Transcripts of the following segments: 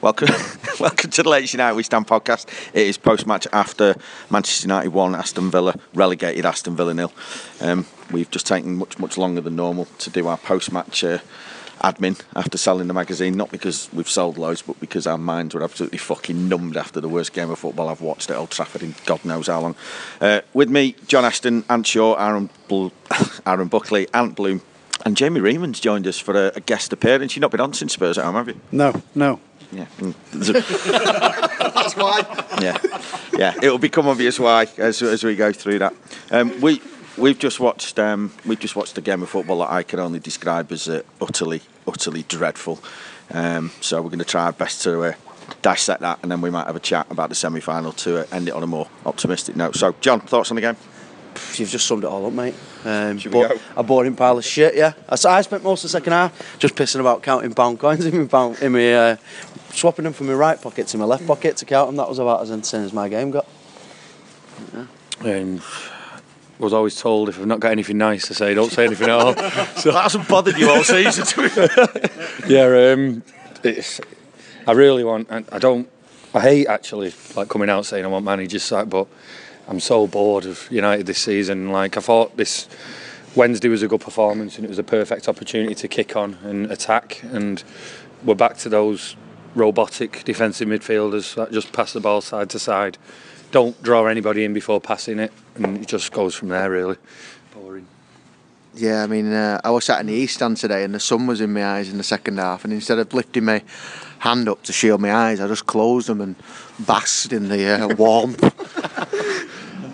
Welcome, welcome to the Latest United We Stand podcast. It is post match after Manchester United won, Aston Villa relegated Aston Villa nil. Um, we've just taken much much longer than normal to do our post match uh, admin after selling the magazine. Not because we've sold loads, but because our minds were absolutely fucking numbed after the worst game of football I've watched at Old Trafford in God knows how long. Uh, with me, John Ashton, Ant Shaw, Aaron, Bl- Aaron Buckley, Ant Bloom. And Jamie Raymond's joined us for a, a guest appearance. You've not been on since Spurs at home, have you? No, no. Yeah. Mm. That's why. Yeah. Yeah. It'll become obvious why as, as we go through that. Um, we we've just watched um, we've just watched a game of football that I can only describe as uh, utterly utterly dreadful. Um, so we're going to try our best to uh, dissect that, and then we might have a chat about the semi-final to uh, end it on a more optimistic note. So, John, thoughts on the game? You've just summed it all up, mate. Um, Should we go? a boring pile of shit, yeah. I, spent most of the second half just pissing about counting pound coins in my, pound, in my uh, swapping them from my right pocket to my left pocket to count them. That was about as entertaining as my game got. Um, was always told if I've not got anything nice to say, don't say anything at all. So that hasn't bothered you all season, to yeah, um, it's, I really want. I, I don't. I hate actually like coming out saying I want managers sacked, but I'm so bored of United this season. Like I thought this Wednesday was a good performance and it was a perfect opportunity to kick on and attack, and we're back to those robotic defensive midfielders that just pass the ball side to side. Don't draw anybody in before passing it, and it just goes from there. Really boring. Yeah, I mean, uh, I was sat in the east stand today and the sun was in my eyes in the second half, and instead of lifting my hand up to shield my eyes, I just closed them and basked in the uh, warmth.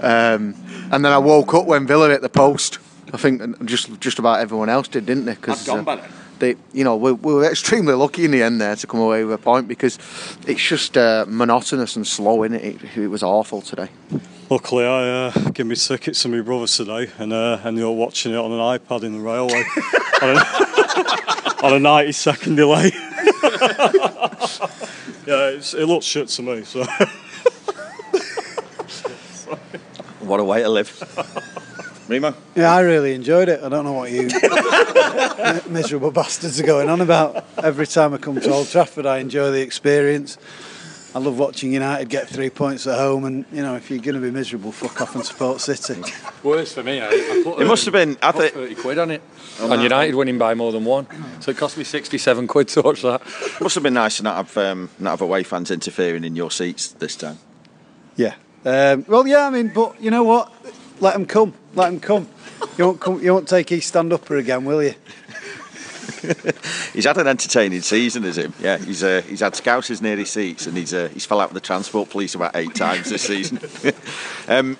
um, and then I woke up when Villa hit the post. I think just just about everyone else did, didn't they? Cause, I'd gone by then. They, you know, we, we were extremely lucky in the end there to come away with a point because it's just uh, monotonous and slow in it? it. It was awful today. Luckily, I uh, gave me tickets to my brothers today, and uh, ended up watching it on an iPad in the railway on, a, on a 90 second delay. yeah, it's, it looks shit to me. So What a way to live. Remo? Yeah, I really enjoyed it. I don't know what you miserable bastards are going on about. Every time I come to Old Trafford, I enjoy the experience. I love watching United get three points at home, and you know if you're going to be miserable, fuck off and support City. Worse for me. I, I put, It must have been. I put think 30 quid on it. and United winning by more than one. So it cost me 67 quid to watch that. must have been nice to not have um, not have away fans interfering in your seats this time. Yeah. Um, well, yeah. I mean, but you know what? Let them come. Let them come. You won't come. You won't take East Stand Upper again, will you? He's had an entertaining season, has him? Yeah, he's uh, he's had scousers near his seats, and he's uh, he's fell out with the transport police about eight times this season. um,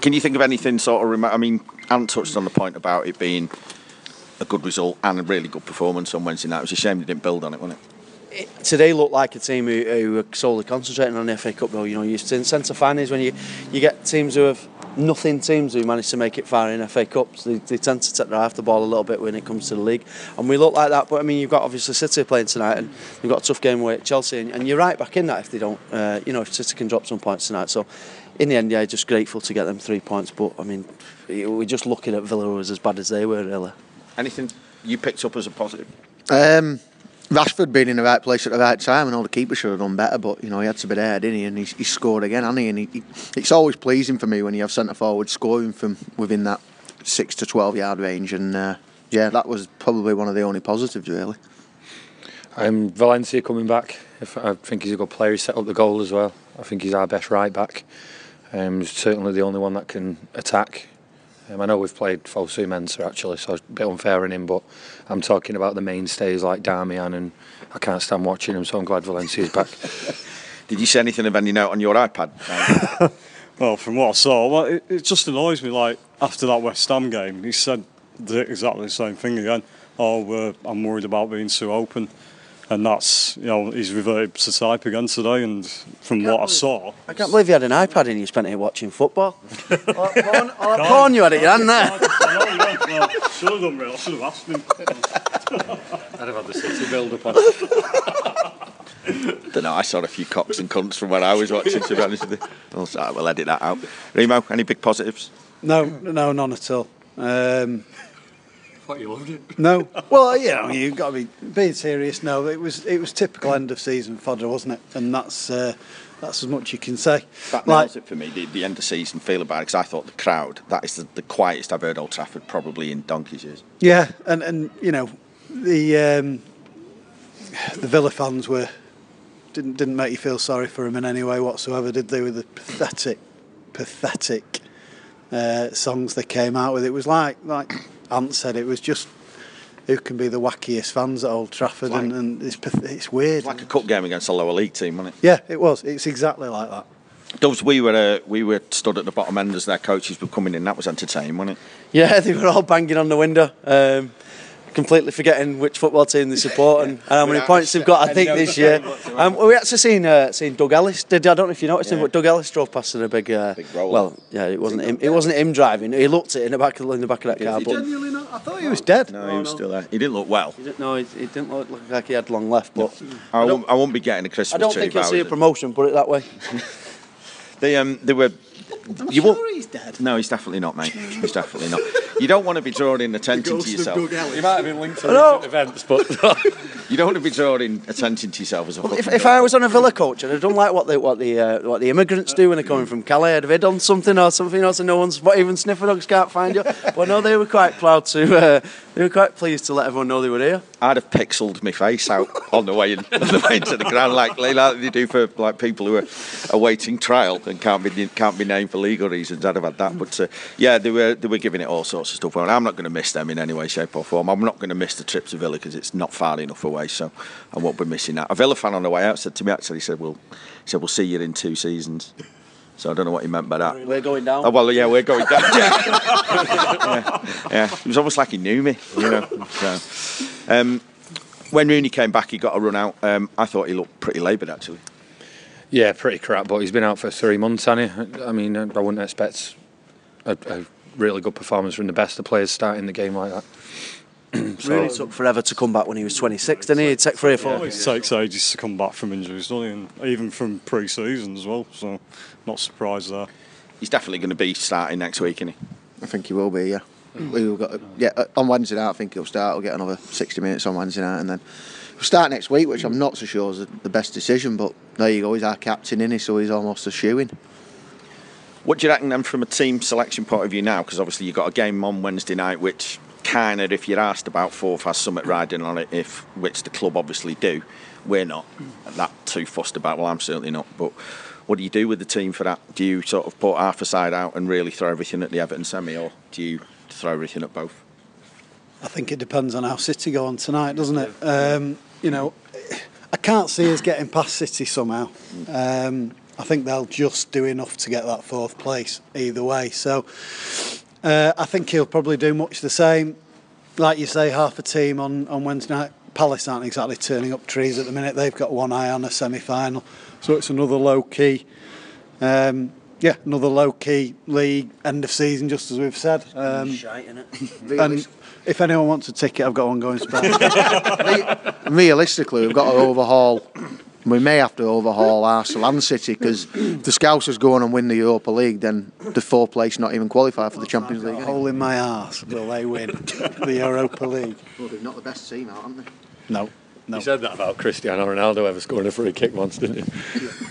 can you think of anything sort of? Remo- I mean, Ant touched on the point about it being a good result and a really good performance on Wednesday night. It was a shame they didn't build on it, wasn't it? Today looked like a team who, who were solely concentrating on the FA Cup. Though you know, you in centre finals when you you get teams who have nothing teams who manage to make it far in FA Cups. They, they tend to take their eye off the ball a little bit when it comes to the league, and we look like that. But I mean, you've got obviously City playing tonight, and you've got a tough game away at Chelsea, and, and you're right back in that if they don't. Uh, you know, if City can drop some points tonight, so. In the end, yeah, just grateful to get them three points. But I mean, we're just looking at Villa who was as bad as they were, really. Anything you picked up as a positive? Um, Rashford being in the right place at the right time, and all the keeper should have done better. But you know he had to be there, didn't he? And he, he scored again, hasn't he? And he, he, it's always pleasing for me when you have centre forward scoring from within that six to twelve yard range. And uh, yeah, that was probably one of the only positives, really. Um, Valencia coming back. I think he's a good player. He set up the goal as well. I think he's our best right back. Um, he's certainly the only one that can attack. Um, I know we've played Fosu Mensah actually, so it's a bit unfair on him. But I'm talking about the mainstays like Darmian, and I can't stand watching him. So I'm glad Valencia's back. Did you say anything of any note on your iPad? Well, from what I saw, well, it, it just annoys me. Like after that West Ham game, he said the, exactly the same thing again. Oh, uh, I'm worried about being too open, and that's you know he's reverted to type again today. And from what I saw, I can't believe you had an iPad and you spent it watching football. all that porn, all that porn you had at your hand there. should have done real. I should have asked him. I'd have had the City build up on. Don't know. I saw a few cocks and cunts from when I was watching. To be honest with you, oh, sorry, we'll edit that out. Remo, any big positives? No, no, none at all. Um, thought you loved it. No. Well, you know, you've got to be being serious. No, it was it was typical end of season fodder, wasn't it? And that's uh, that's as much you can say. That Like- nails it for me, the, the end of season feel about it, because I thought the crowd, that is the, the quietest I've heard Old Trafford probably in donkey's years. Yeah, and and you know, the um, the Villa fans were didn't didn't make you feel sorry for them in any way whatsoever, did they? With the pathetic, pathetic uh, songs they came out with, it was like like Ant said, it was just who can be the wackiest fans at Old Trafford, It's like- and, and it's it's weird. It's like a cup game against a lower league team, wasn't it? yeah, it was. It's exactly like that. Doves, we were uh, we were stood at the bottom end as their coaches were coming in. That was entertaining, wasn't it? Yeah, they were all banging on the window, um, completely forgetting which football team they support and, and how many points they've got. I think this year. Um, we actually seen uh, seen Doug Ellis. Did I don't know if you noticed him, but Doug Ellis drove past in a big. Uh, Big well, yeah, it wasn't him. It wasn't him driving. He looked it in the back of in the back of that car, but. Genuinely not. I thought he was dead. No, he was still there. He didn't look well. He didn't, no, he, he didn't look, look like he had long left, but I, I won't, I won't be getting a Christmas I don't tree. think if I he'll see a promotion. Put it that way. They um they were. I'm You sure won't- he's dead. No, he's definitely not, mate. He's definitely not. You don't want to be drawing attention to yourself. You might have been linked to No. recent events, but You don't want to be drawing attention to yourself as a If, if. I was on a Villa coach and I'd done like what the what the uh, what the immigrants do when they're coming from Calais, I'd have done something or something else, and no one's not even sniffer dogs can't find you. But no, they were quite proud to. Uh, they were quite pleased to let everyone know they were here. I'd have pixeled my face out on the way in, on the way into the ground, like like they do for like people who are awaiting trial and can't be can't be named for legal reasons. I'd have had that, but uh, yeah, they were they were giving it all sorts of stuff. Well, I'm not going to miss them in any way, shape, or form. I'm not going to miss the trip to Villa because it's not far enough away, so I won't be missing that. A Villa fan on the way out said to me actually, he said, "Well, he said we'll see you in two seasons." So I don't know what he meant by that. We're going down. Oh, well, yeah, we're going down. yeah. yeah, it was almost like he knew me, you know. So, um, when Rooney came back, he got a run out. Um, I thought he looked pretty laboured, actually. Yeah, pretty crap. But he's been out for three months, hasn't he? I mean, I wouldn't expect a, a really good performance from the best of players starting the game like that. so, Really took forever to come back when he was 26, didn't he? It'd take three or four. It takes ages to come back from injuries, doesn't it? And even from pre-season as well. So, not surprised there. He's definitely going to be starting next week, isn't he? I think he will be. Yeah, we've got yeah uh, on Wednesday night. I think he'll start. We'll get another sixty minutes on Wednesday night, and then we'll start next week, which I'm not so sure is the- best decision. But there you go. He's our captain, in he? So he's almost a shoe in. What do you reckon then from a team selection point of view now? Because obviously you've got a game on Wednesday night, which kind of, if you're asked about fourth, has something riding on it, if which the club obviously do. We're not that too fussed about. Well, I'm certainly not. But what do you do with the team for that? Do you sort of put half a side out and really throw everything at the Everton semi, or do you throw everything at both? I think it depends on how City go on tonight, doesn't it? Um, you know, I can't see us getting past City somehow. Um, I think they'll just do enough to get that fourth place either way. So uh, I think he'll probably do much the same. Like you say, half a team on, on Wednesday night. Palace aren't exactly turning up trees at the minute. They've got one eye on a semi final. So it's another low key. Um, yeah, another low key league end of season, just as we've said. Um, Shite, and if anyone wants a ticket, I've got one going spare. Realistically, we've got to overhaul. We may have to overhaul Arsenal and City because if the Scousers go on and win the Europa League, then the fourth place not even qualify for the Champions League. a hole in my arse. Will they win the Europa League? Well, they're not the best team out, aren't they? No, no. You said that about Cristiano Ronaldo ever scoring a free kick once, didn't you?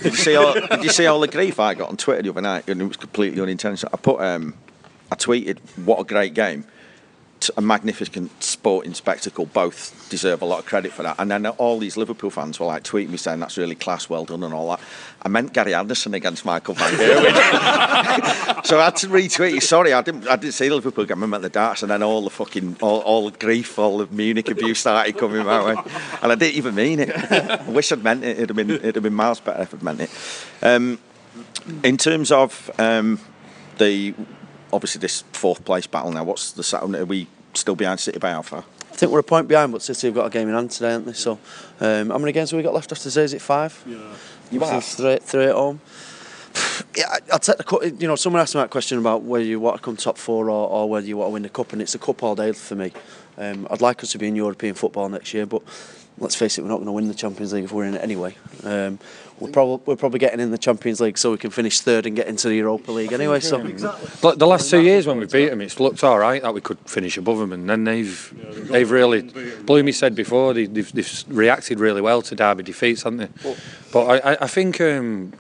Did you see all? did you see all the grief I got on Twitter the other night? And it was completely unintentional. I put, um, I tweeted, "What a great game! A magnificent sporting spectacle. Both deserve a lot of credit for that." And then all these Liverpool fans were like tweeting me saying, "That's really class, well done," and all that. I meant Gary Anderson against Michael Van Gerwen. so I had to retweet. it. Sorry, I didn't. I didn't see the Liverpool game. I meant the darts, and then all the fucking, all, all the grief, all the Munich abuse started coming my way, and I didn't even mean it. I wish I'd meant it. It'd have been, it'd have been miles better if I'd meant it. Um, in terms of um, the obviously this fourth place battle now, what's the sound? Are we still behind City by how far? I think we're a point behind, but City have got a game in hand today, haven't they? So, um, how many games have we got left after today? Is it five? Yeah. You Obviously have. three, three at home. Yeah, I- I'll take the cup. You know, someone asked me that question about whether you want to come top four or, or whether you want to win the cup, and it's a cup all day for me. Um, I'd like us to be in European football next year, but let's face it, we're not going to win the Champions League if we're in it anyway. Um, we're probably we're probably getting in the Champions League so we can finish third and get into the Europa League anyway. So But the last two years when we beat them, it's looked all right that we could finish above them, and then they've they've really. Bloomy said before they, they've, they've reacted really well to Derby defeats, haven't they? But I, I, I think um,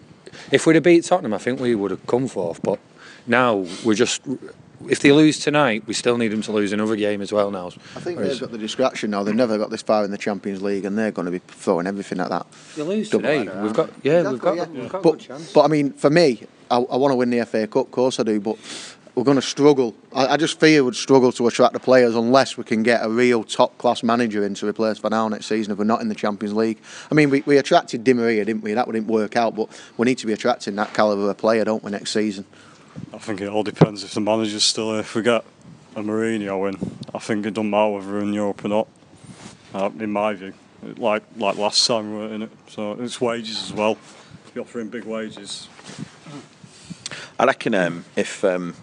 if we'd have beat Tottenham, I think we would have come fourth. But now we're just. If they lose tonight, we still need them to lose another game as well now. I think Whereas- they've got the distraction now. They've never got this far in the Champions League, and they're going to be throwing everything at that. They lose Double today. header, We've got they? yeah, we've got yeah. we've got a But, chance. but I mean, for me, I, I want to win the FA Cup. Of course, I do. But we're going to struggle. I, I just fear we'd struggle to attract the players unless we can get a real top class manager in to replace Van Gaal next season if we're not in the Champions League. I mean, we, we attracted Di Maria, didn't we? That didn't work out, but we need to be attracting that calibre of a player, don't we, next season? I think it all depends if the manager's still here. If we get a Mourinho in, I think it doesn't matter whether we're in Europe or not. Uh, in my view, like like last time we were in it. So it's wages as well. If you're offering big wages, I reckon um, if um,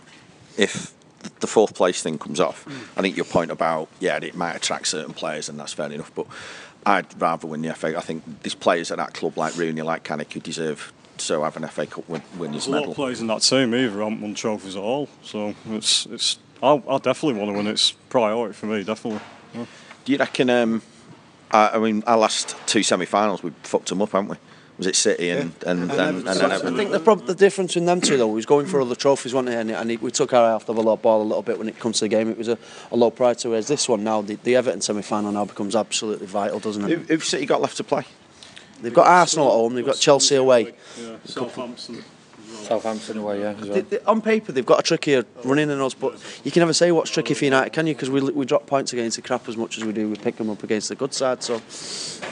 if the fourth place thing comes off, I think your point about yeah, it might attract certain players, and that's fair enough. But I'd rather win the FA. I think there's players at that club like Rooney, like Carrick, who deserve to have an FA Cup win, winners medal. a lot medal. of players in that team either haven't won trophies at all. So it's it's. I I definitely want to win. It's priority for me, definitely. Do you reckon? Um, I, I mean, our last two semi-finals, we fucked them up, haven't we? Was it City and and, and, and, then I think the, prob- the difference in them two though was going for other trophies, wasn't it? And, and it, we took our eye off the low ball a little bit when it comes to the game. It was a, a low priority. Whereas this one now, the, the Everton semi-final now becomes absolutely vital, doesn't it? who've City got left to play? They've got Arsenal at home. They've got Chelsea away. Yeah, Southampton. Southampton away, yeah. As well. They, they, on paper, they've got a trickier running than us, but you can never say what's tricky for United, can you? Because we, we drop points against the crap as much as we do. We pick them up against the good side. So,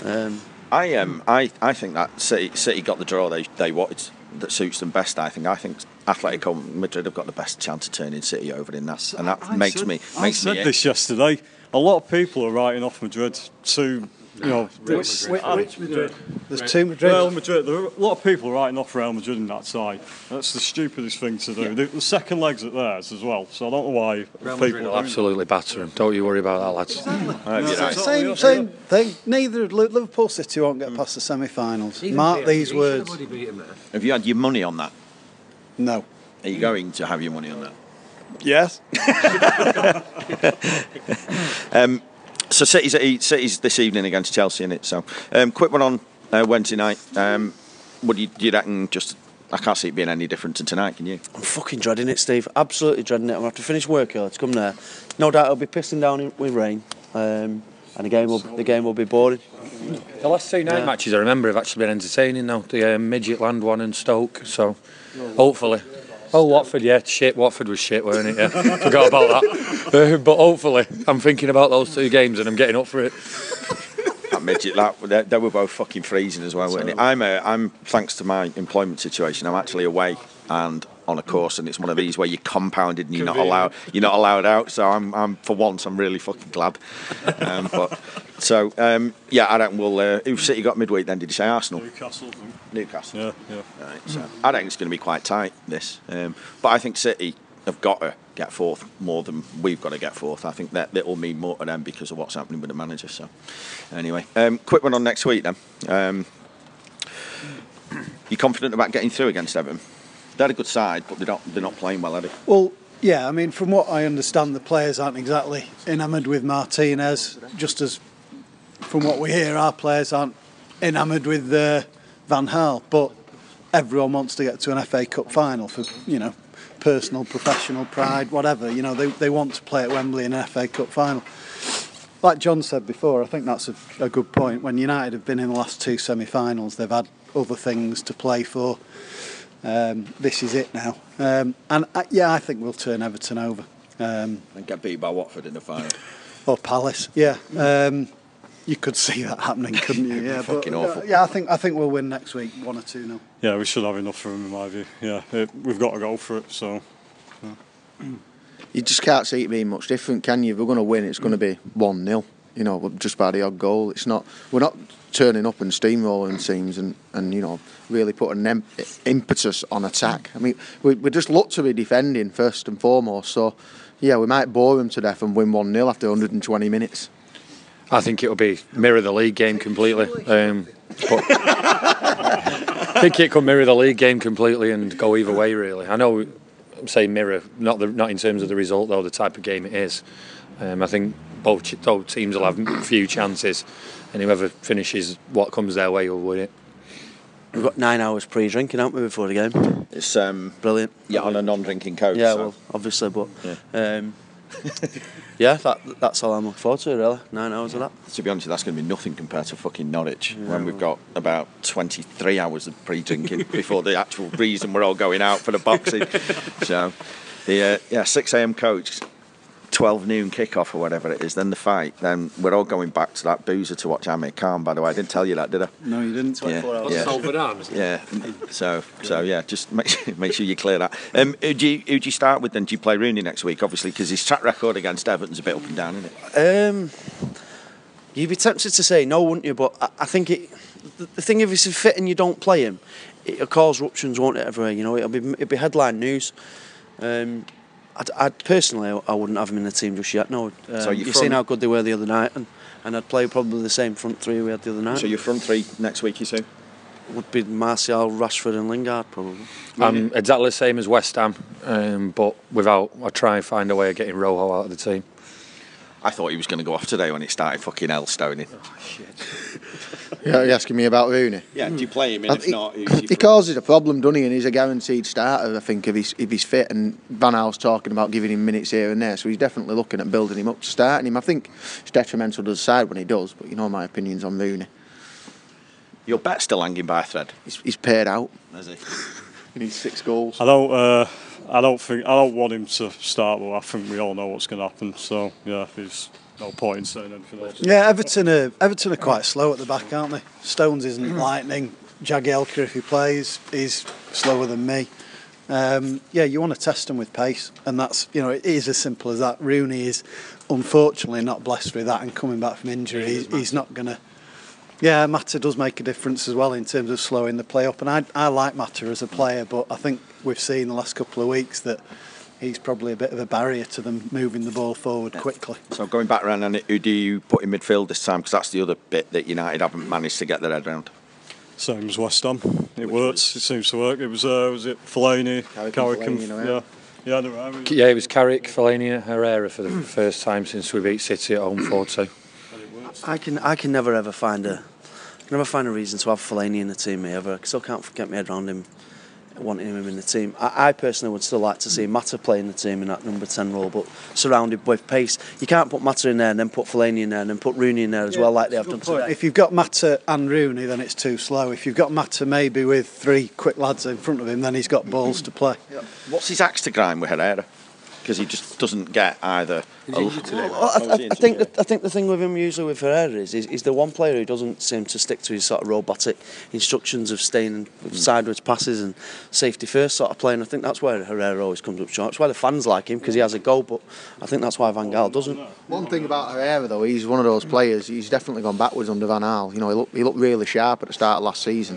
um, I um I, I think that City City got the draw they they wanted that suits them best. I think I think Atletico Madrid have got the best chance of turning City over in that, and that I makes said- me I makes said me. this yesterday. A lot of people are writing off Madrid to, you know, Which, it's- which Madrid? There's two Madrid. Real Madrid. There are a lot of people writing off Real Madrid in that side. That's the stupidest thing to do. The, the second leg's at theirs as well, so I don't know why people. are doing Absolutely batter them. Don't you worry about that, lads. I hope you're right. Same, same thing. Neither Liverpool City won't get mm. past the semi-finals. Mark these words. Have you had your money on that? No. Are you going to have your money on that? Yes. Um, So City's at, City's this evening against Chelsea in it. So um, quick one on uh, Wednesday night. Um, what do you, do you reckon? Just I can't see it being any different to tonight. Can you? I'm fucking dreading it, Steve. Absolutely dreading it. I'm going to have to finish work early to come there. No doubt it'll be pissing down in, with rain. Um, and the game will the game will be boring. The last two night matches I remember have actually been entertaining now. The uh, Midtjylland one and Stoke. So hopefully. Oh, Watford, yeah, shit. Watford was shit, weren't it? Yeah, forgot about that. Uh, but hopefully, I'm thinking about those two games and I'm getting up for it. That midget, that they, they were both fucking freezing as well, weren't they? I'm, uh, I'm thanks to my employment situation, I'm actually away and on a course, and it's one of these where you're compounded and you're not allowed, you're not allowed out. So I'm, I'm for once, I'm really fucking glad. Um, but so um, yeah, I don't. Well, Uh, who City got midweek then? Did you say Arsenal? Newcastle. I think. Newcastle. Yeah, yeah. Right, so I reckon it's going to be quite tight. This, um, but I think City have got to get fourth more than we've got to get fourth. I think that that will mean more to them because of what's happening with the manager. So, anyway, um, quick one on next week then. Um, you confident about getting through against Everton? They're a good side, but they're not they're not playing well, are they? Well, yeah. I mean, from what I understand, the players aren't exactly enamoured with Martinez. Just as, from what we hear, our players aren't enamoured with uh, Van Gaal. But everyone wants to get to an FA Cup final for you know, personal, professional pride, whatever. You know, they they want to play at Wembley in an FA Cup final. Like John said before, I think that's a, a good point. When United have been in the last two semi-finals, they've had other things to play for. Um, this is it now, um, and uh, yeah, I think we'll turn Everton over. Um, And get beat by Watford in the final. or Palace, yeah. Um, you could see that happening, couldn't you? Yeah, but, Fucking uh, awful. yeah, I think I think we'll win next week, one or two nil. Yeah, we should have enough for him in my view. Yeah, it, we've got to go for it. So You just can't see it being much different, can you? If we're going to win, it's going to be 1 0, you know, just by the odd goal. It's not, we're not turning up and steamrolling teams and, and you know, really putting an em- impetus on attack. I mean, we, we just look to be defending first and foremost. So, yeah, we might bore them to death and win 1 0 after 120 minutes. I think it'll be mirror the league game completely. Um, but I think it could mirror the league game completely and go either way. Really, I know I'm saying mirror, not the, not in terms of the result though, the type of game it is. Um, I think both, both teams will have a few chances, and whoever finishes what comes their way will win it. We've got nine hours pre-drinking, haven't we, before the game? It's um, Brilliant. yeah on a non-drinking coach. Yeah, so. well, obviously, but Yeah. um, yeah, that, that's all I'm looking forward to, really. Nine hours of that. To be honest, that's going to be nothing compared to fucking Norwich when we've got about 23 hours of pre-drinking before the actual reason we're all going out for the boxing. so, the uh, yeah 6 a.m. coach, 12 noon kickoff or whatever it is, then the fight. Then we're all going back to that boozer to watch Amir Khan. By the way, I didn't tell you that, did I? No, you didn't. Yeah, hours. yeah. Salford Arms. Yeah. So so yeah, just make sure, make sure you clear that. Um, who do you who do you start with then? Do you play Rooney next week? Obviously, because his track record against Everton's a bit up and down, isn't it? Um, you'd be tempted to say no, wouldn't you? But I, I think it. The, the thing if he's fit and you don't play him, it'll cause ruptions, won't it? Everywhere, you know, it'll be it'll be headline news. Um, I'd, I'd personally, I wouldn't have him in the team just yet. No, um, So you're you've seen how good they were the other night, and, and I'd play probably the same front three we had the other night. So your front three next week, you say? would be Martial, Rashford, and Lingard probably. I'm exactly the same as West Ham, um, but without I try and find a way of getting Rojo out of the team. I thought he was going to go off today when it started fucking Elstoning. Yeah, you're asking me about Rooney. Yeah, do you play him? I think he causes a problem, doesn't he? And he's a guaranteed starter, I think, if he's if he's fit. And Van Gaal's talking about giving him minutes here and there, so he's definitely looking at building him up, to starting him. I think it's detrimental to the side when he does, but you know my opinions on Rooney. Your bet's still hanging by a thread, He's, he's paid out. is he? He needs six goals. I don't. Uh, I don't think. I don't want him to start. But I think we all know what's going to happen. So yeah, there's no point in saying anything else. Yeah, Everton are Everton are quite slow at the back, aren't they? Stones isn't lightning. Jagielka, if he plays, is slower than me. Um, yeah, you want to test them with pace, and that's you know it is as simple as that. Rooney is unfortunately not blessed with that, and coming back from injury, he's, he's not going to. Yeah, Mata does make a difference as well in terms of slowing the play up, and I I like Mata as a player, but I think we've seen the last couple of weeks that he's probably a bit of a barrier to them moving the ball forward quickly. So going back around, and who do you put in midfield this time? Because that's the other bit that United haven't managed to get their head around. Same as West Ham. It works. It seems to work. It was. Uh, was it Fellaini, Carrick and Fellaini, and you know, yeah, yeah. they were- Yeah, it was Carrick, Fellaini, Herrera for the first time since we beat City at home 4-2. I can I can never ever find a never find a reason to have Fellaini in the team ever. I still can't get my head around him wanting him in the team. I, I personally would still like to see Mata play in the team in that number ten role, but surrounded with pace. You can't put Mata in there and then put Fellaini in there and then put Rooney in there as well, like they have done today. If you've got Mata and Rooney, then it's too slow. If you've got Mata maybe with three quick lads in front of him, then he's got balls to play. What's his axe to grind with Herrera? Because he just doesn't get either. a- Well, I, I, I think the, I think the thing with him usually with Herrera is he's, he's the one player who doesn't seem to stick to his sort of robotic instructions of staying hmm. sideways passes and safety first sort of play. And I think that's where Herrera always comes up short. It's why the fans like him because he has a goal, but I think that's why Van Gaal doesn't. One thing about Herrera though, he's one of those players. He's definitely gone backwards under Van Gaal. You know, he looked he looked really sharp at the start of last season.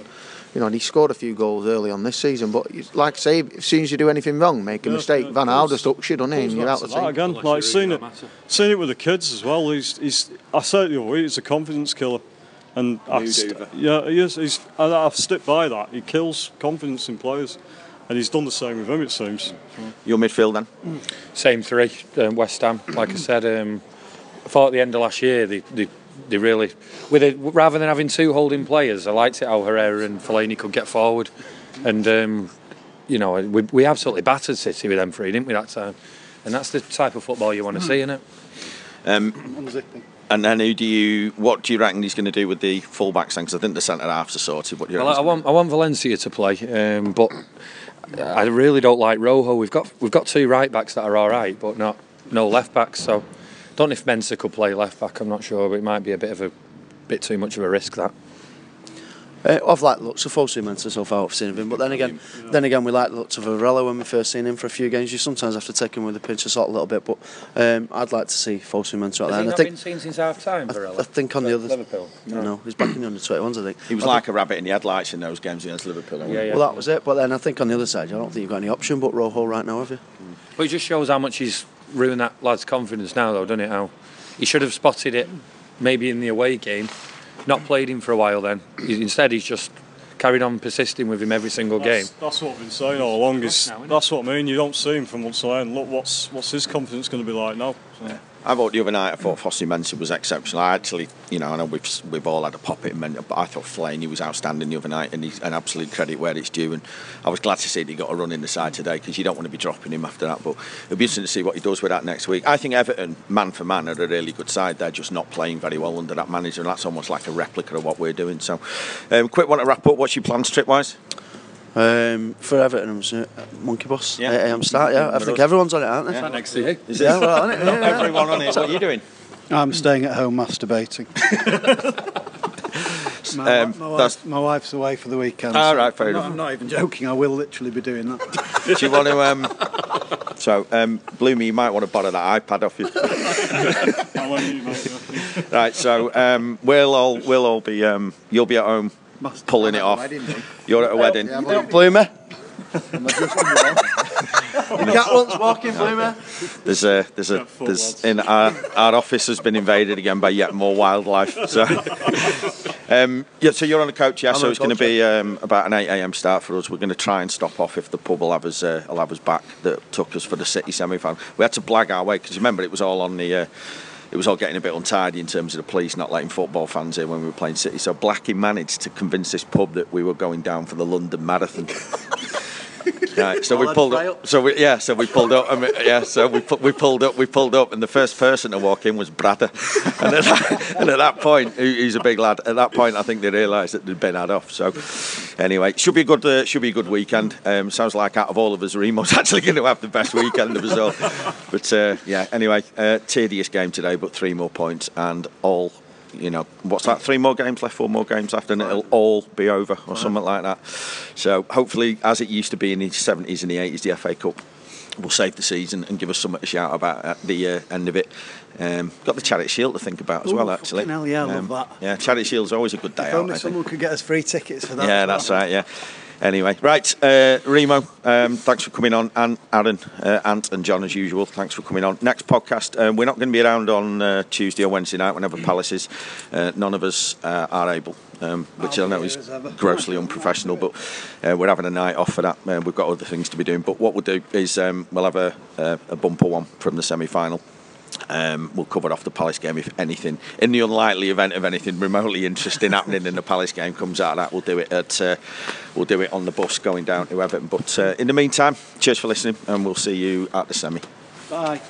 You know, and he scored a few goals early on this season. But like I say, as soon as you do anything wrong, make a Yeah, mistake, yeah, Van it Gaal goes- just ups you, doesn't he? And Goes you're out to the that team. again. Unless Like seen it, seen it with the kids as well. He's, he's. I said it the other week. He's a confidence killer, and I st- Hoover. yeah, he is. He's. And I've stuck by that. He kills confidence in players, and he's done the same with him. It seems. Your midfield then? Same three, um, West Ham. Like I said, um, I thought at the end of last year they, they, they really, with it, rather than having two holding players, I liked it how Herrera and Fellaini could get forward, and um, you know we, we absolutely battered City with them three, didn't we that time? And that's the type of football you want to see, isn't it? Unzipping. And then who do you? What do you reckon he's going to do with the fullbacks? Then, because I think the centre halves are sorted. What do you Well. I want I want Valencia to play, um, but I really don't like Rojo. We've got we've got two right backs that are all right, but not no left backs. So don't know if Mensah could play left back. I'm not sure, but it might be a bit of a bit too much of a risk that. Uh, I've liked the looks of Fosu Mensah so far I've seen of him, but then again, then again we like the looks of Varela when we first seen him for a few games. You sometimes have to take him with a pinch of salt a little bit, but um, I'd like to see Fosu Mensah out there. And I think seen since half time, I, I think on the other Liverpool. no, he's back in the under 21s. I think He was I like a rabbit in the headlights in those games against Liverpool. Yeah, yeah. Well, that was it. But then I think on the other side, I don't think you've got any option but Rojo right now, have you? But it just shows how much he's ruined that lad's confidence now, though, doesn't it? How he should have spotted it maybe in the away game, not played him for a while. Then He- instead, he's just carried on persisting with him every single game. That's, that's what I've been saying all along. Is now, innit? that's what I mean. You don't see him from months to end. Look, what's what's his confidence going to be like now? So, I thought the other night, I thought Fosu Mensah was exceptional. I actually, you know, I know we've we've all had a pop at him, but I thought Fellaini was outstanding the other night, and he's an absolute credit where it's due. And I was glad to see that he got a run in the side today because you don't want to be dropping him after that. But it'll be interesting to see what he does with that next week. I think Everton, man for man, are a really good side. They're just not playing very well under that manager, and that's almost like a replica of what we're doing. So, um, quick one to wrap up. What's your plans trip wise? Um, for Everton, it was uh, Monkey Bus. Yeah. Yeah. AM start, yeah. I think everyone's on it, aren't they? Yeah. Next to you. Yeah, well, on it. Yeah, yeah. Everyone on it. What are you doing? I'm staying at home masturbating. my, Um, my, wife, my wife's away for the weekend. Ah, so right, fair I'm not, enough. I'm not even joking. I will literally be doing that. Do you want to? Um, so, um, Bloomy, you might want to borrow that iPad off you. How long are you, mate? Right, so um, we'll all we'll all be um, you'll be at home Must- pulling it off. You're at a wedding. Bloomer. Cat once walking, Bloomer. There's a there's a there's in our our office has been invaded again by yet more wildlife. So um, yeah, so you're on the coach, yeah. I'm so it's going to be um, about an 8 a.m. start for us. We're going to try and stop off if the pub will have us uh, will have us back that took us for the City semi-final. We had to blag our way because remember it was all on the. Uh, it was all getting a bit untidy in terms of the police not letting football fans in when we were playing City. So Blackie managed to convince this pub that we were going down for the London Marathon. Right, so we pulled up. So we, yeah, so we pulled up. I mean, yeah, so we pu- we pulled up. We pulled up, and the first person to walk in was Brada. And at that, and at that point, he, he's a big lad. At that point, I think they realised that they'd been had off. So anyway, should be a good. Uh, should be a good weekend. Um, sounds like out of all of us, Remo's actually going to have the best weekend of us all. But uh, yeah, anyway, uh, tedious game today, but three more points and all. You know, what's that? Three more games left, four more games left, and it'll all be over or something like that. So hopefully, as it used to be in the 70s and the 80s, the FA Cup will save the season and give us something to shout about at the uh, end of it. Um, got the Charity Shield to think about as Ooh, well, actually. Um, hell, yeah, I love that. Yeah, Charity Shield's always a good day If out. only I think. someone could get us free tickets for that. Yeah, as well. that's right. Yeah. Anyway, right, uh, Remo, um, thanks for coming on, and Aaron, uh, Ant, and John as usual. Thanks for coming on. Next podcast, um, we're not going to be around on uh, Tuesday or Wednesday night whenever Palace is. Uh, none of us uh, are able, um, which I'll I know is grossly unprofessional, but uh, we're having a night off for that. Uh, we've got other things to be doing. But what we'll do is um, we'll have a, a, a bumper one from the semi-final. Um, we'll cover off the Palace game if anything. In the unlikely event of anything remotely interesting happening in the Palace game comes out of that, we'll do it at uh, we'll do it on the bus going down to Everton. But uh, in the meantime, cheers for listening, and we'll see you at the semi. Bye.